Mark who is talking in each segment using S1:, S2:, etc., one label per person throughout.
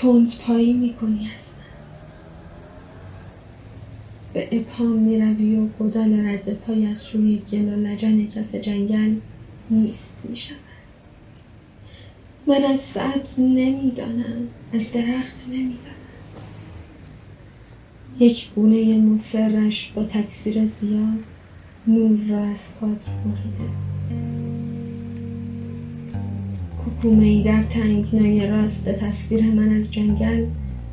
S1: تند پایی می‌کنی از به ابهام می‌روی و گدال رد پای از روی گل و لجن کف جنگل نیست می‌شود. من از سبز نمی‌دانم از درخت نمی‌دانم. یک گونه مصرش با تکثیر زیاد نور را از کادر بریده کوکومه ای در تنگنای راست تصویر من از جنگل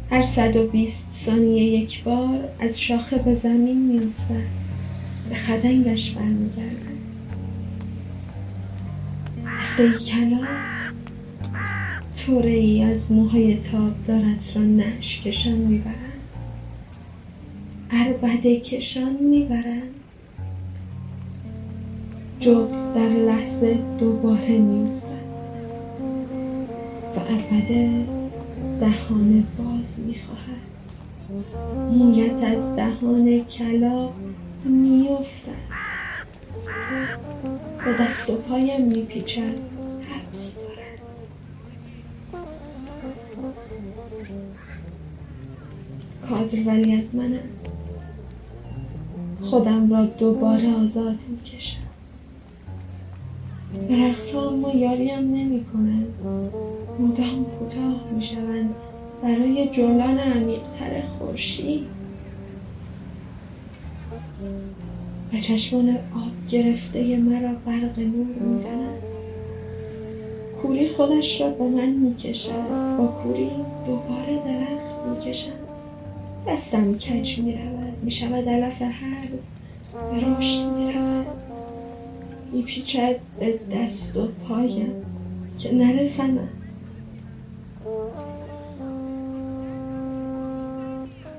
S1: هر صد و بیست ثانیه یک بار از شاخه به زمین میافتد. به خدنگش برمیگردد. دسته کلا توره ای از موهای تابدارت را نش کشان می‌برند. اربده کشان می‌برند. جغد در لحظه دوباره میافتد. و اربده دهان باز می‌خواهد. مویت از دهان کلا میافتد. به دست و پایم میپیچد. حبس دارد. کادر ولی از من است. خودم را دوباره آزاد می‌کشم. درختها اما یاریم نمی کنند مدام کوتاه می شوند برای جولان عمیقتر خورشید. و چشمان آب گرفته مرا برق نور می‌زند. کوری خودش را به من می‌کشد. با کوری دوباره درخت می‌کشد. دستم کج می‌رود. می‌شود علف هرز. به رشد می‌رود. میپیچد به دست و پایم که نرسمد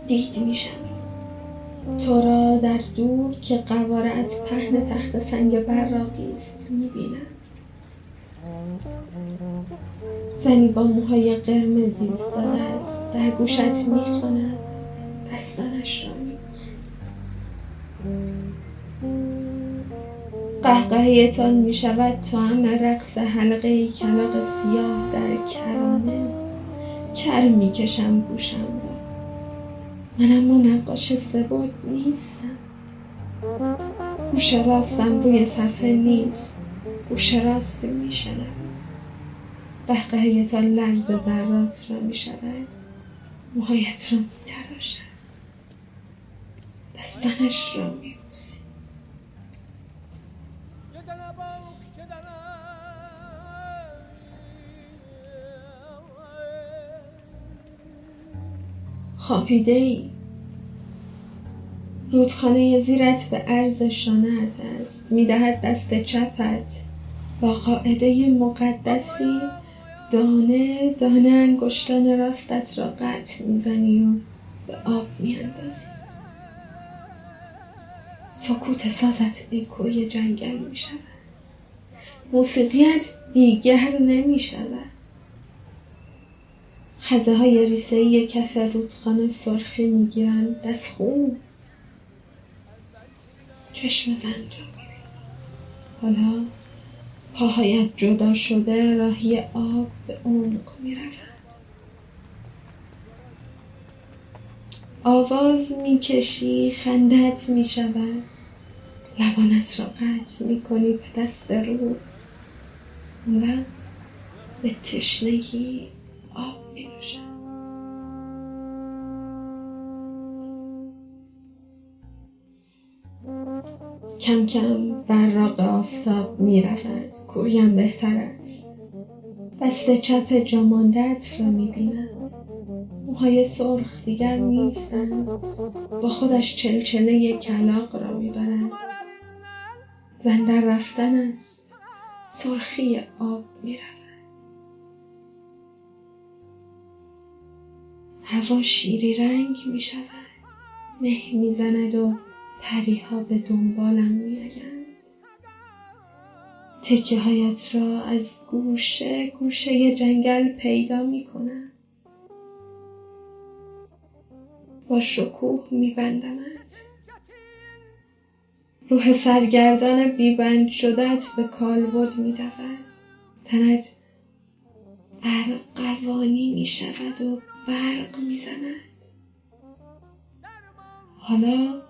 S1: دید میشم. تو را در دور که قوارت پهن تخت سنگ براقی است می‌بینم. زنی با موهای قرمزی ایستاده است در گوشت می‌خواند دستانش را قهقهیتان می شود تا هم رقص حلقه کلاق سیاه در کرانه کر می کشم گوشم را. من اما نقاش سبود نیستم. گوش راستم روی صفحه نیست. گوش راستی می شنم قهقهیتان لرز ذرات را می شود موهایت را می تراشد دستنش را می بوسی خوابیده ای رودخانه زیرت به عرض شانهت است. می‌دهد دست چپت. با قاعده مقدسی دانه دانه انگشتان راستت را قطع می‌زنی و به آب میاندازی. سکوت سازت اکوی جنگل می شود موسیقیت دیگر نمی شود خزه های ریسه کف رودخانه سرخی می گیرند دست خون. چشم زن را حالا پاهایت جدا شده راهی آب به عمق می روند. آواز می‌کشی خندت می‌شود. لبانت را قطع می‌کنی به دست رود. وقت به تشنگی آب مینوشد کم کم براق آفتاب می رود کویم بهتر است. دست چپ جاماندت را می بینم موهای سرخ دیگر نیستند. با خودش چلچله کلاق را می‌برند. زن در رفتن است. سرخی آب می‌رود. هوا شیری رنگ می شود مه می‌زند و پریها به دنبالم میآیند. تکه هایت را از گوشه گوشه جنگل پیدا می کنم با شکوه میبندمت. روح سرگردان بیبند شدت به کالبد میدود. تنت ارقوانی می شود و برق می‌زند. حالا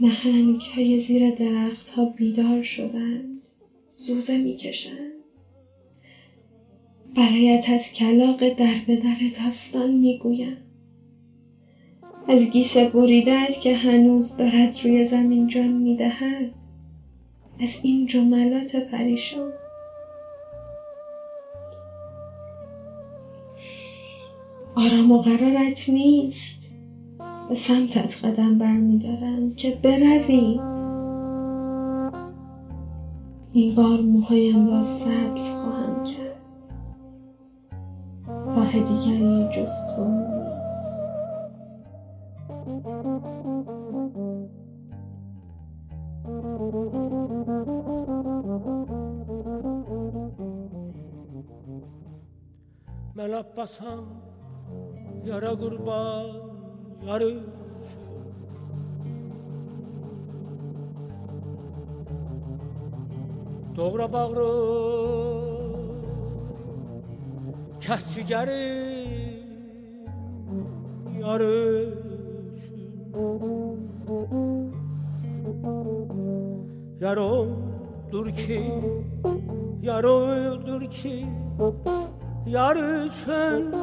S1: نهنگ های زیر درخت ها بیدار شدند زوزه می‌کشند. برایت از کلاق در به در داستان می‌گویم. از گیسه بریدت که هنوز دارد روی زمین جان می‌دهد. از این جملات پریشان. آرام و قرارت نیست. به سمتت قدم برمیدارم که بروی. این بار موهایم را سبز خواهم کرد. راه دیگری جز تو نیست.
S2: من yara kurban yarı. Doğra bağrı. Kəhçigəri yarı. Yarodur ki, yarodur ki, yar üçün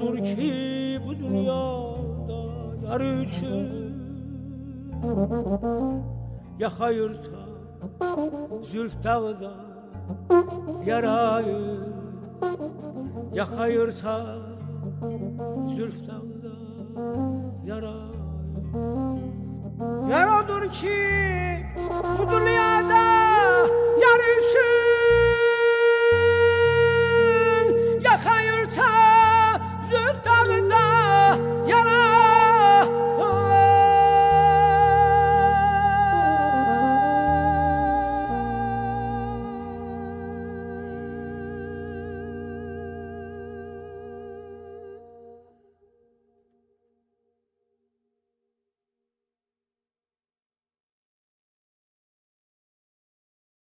S2: Odur ki bu dünyada yar üçün Ya hayırta zülf dağda yarayı. Ya hayırta zülf dağda yarayı. Yar odur ki